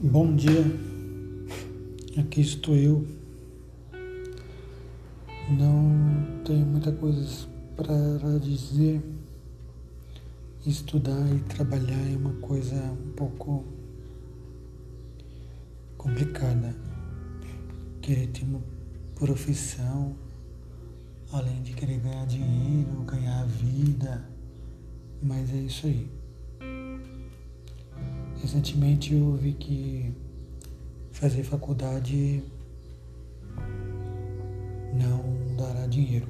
Bom dia, aqui estou eu. Não tenho muita coisa para dizer. Estudar e trabalhar é uma coisa um pouco complicada. Querer ter uma profissão, além de querer ganhar dinheiro, ganhar vida, mas é isso aí. Recentemente eu vi que fazer faculdade não dará dinheiro.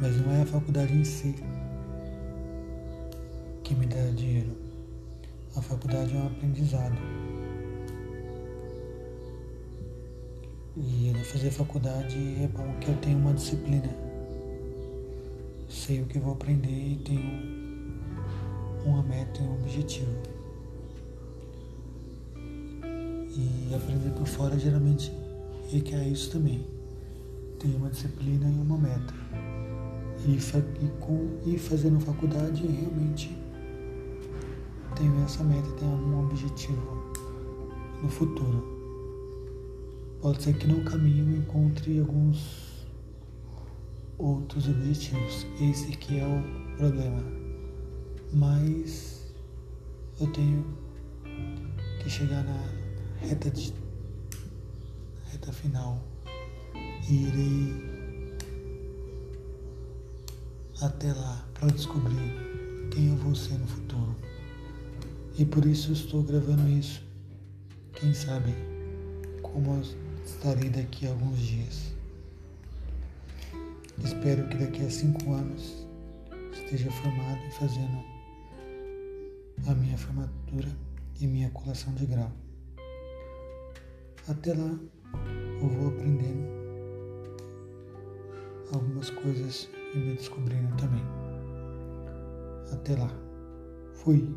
Mas não é a faculdade em si que me dá dinheiro. A faculdade é um aprendizado. E fazer faculdade é bom que eu tenho uma disciplina. Sei o que vou aprender e tenho uma meta e um objetivo. Fora geralmente requer isso também. Tem uma disciplina e uma meta. E, e, com, e fazendo faculdade realmente tenho essa meta, tenho algum objetivo no futuro. Pode ser que no caminho encontre alguns outros objetivos. Esse que é o problema. Mas eu tenho que chegar na reta, de, reta final e irei até lá para descobrir quem eu vou ser no futuro. E por isso estou gravando isso. Quem sabe como eu estarei daqui a alguns dias. Espero que daqui a cinco anos esteja formado e fazendo a minha formatura e minha colação de grau. Até lá eu vou aprendendo algumas coisas e me descobrindo também. Até lá. Fui.